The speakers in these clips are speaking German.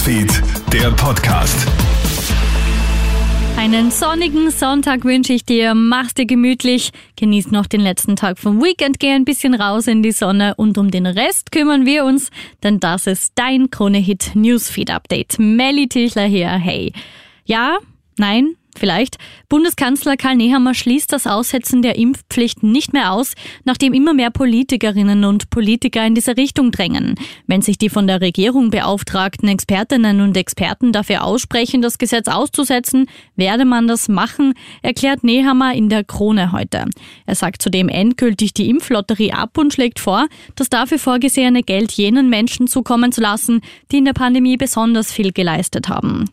Newsfeed, der Podcast. Einen sonnigen Sonntag wünsche ich dir. Mach's dir gemütlich. Genieß noch den letzten Tag vom Weekend. Geh ein bisschen raus in die Sonne und um den Rest kümmern wir uns, denn das ist dein Krone-Hit Newsfeed Update. Melly Tichler hier. Hey. Ja, nein, Vielleicht. Bundeskanzler Karl Nehammer schließt das Aussetzen der Impfpflicht nicht mehr aus, nachdem immer mehr Politikerinnen und Politiker in diese Richtung drängen. Wenn sich die von der Regierung beauftragten Expertinnen und Experten dafür aussprechen, das Gesetz auszusetzen, werde man das machen, erklärt Nehammer in der Krone heute. Er sagt zudem endgültig die Impflotterie ab und schlägt vor, das dafür vorgesehene Geld jenen Menschen zukommen zu lassen, die in der Pandemie besonders viel geleistet haben.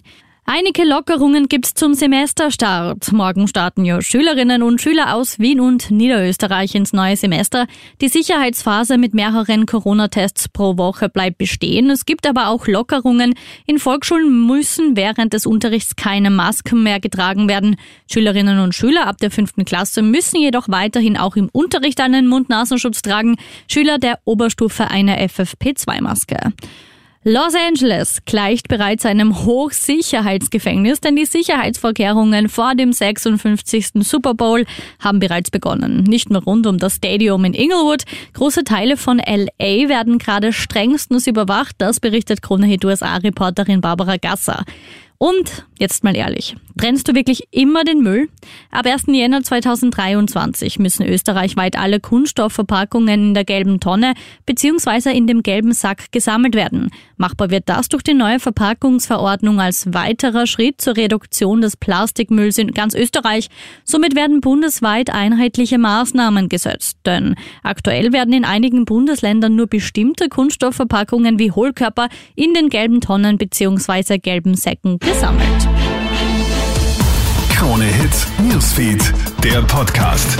Einige Lockerungen gibt's zum Semesterstart. Morgen starten ja Schülerinnen und Schüler aus Wien und Niederösterreich ins neue Semester. Die Sicherheitsphase mit mehreren Corona-Tests pro Woche bleibt bestehen. Es gibt aber auch Lockerungen. In Volksschulen müssen während des Unterrichts keine Masken mehr getragen werden. Schülerinnen und Schüler ab der fünften Klasse müssen jedoch weiterhin auch im Unterricht einen Mund-Nasenschutz tragen. Schüler der Oberstufe eine FFP2-Maske. Los Angeles gleicht bereits einem Hochsicherheitsgefängnis, denn die Sicherheitsvorkehrungen vor dem 56. Super Bowl haben bereits begonnen. Nicht nur rund um das Stadium in Inglewood, große Teile von LA werden gerade strengstens überwacht, das berichtet Krone USA-Reporterin Barbara Gasser. Und jetzt mal ehrlich, trennst du wirklich immer den Müll? Ab 1. Jänner 2023 müssen österreichweit alle Kunststoffverpackungen in der gelben Tonne bzw. in dem gelben Sack gesammelt werden. Machbar wird das durch die neue Verpackungsverordnung als weiterer Schritt zur Reduktion des Plastikmülls in ganz Österreich. Somit werden bundesweit einheitliche Maßnahmen gesetzt. Denn aktuell werden in einigen Bundesländern nur bestimmte Kunststoffverpackungen wie Hohlkörper in den gelben Tonnen bzw. gelben Säcken gesammelt. Krone Hits, Newsfeed, der Podcast.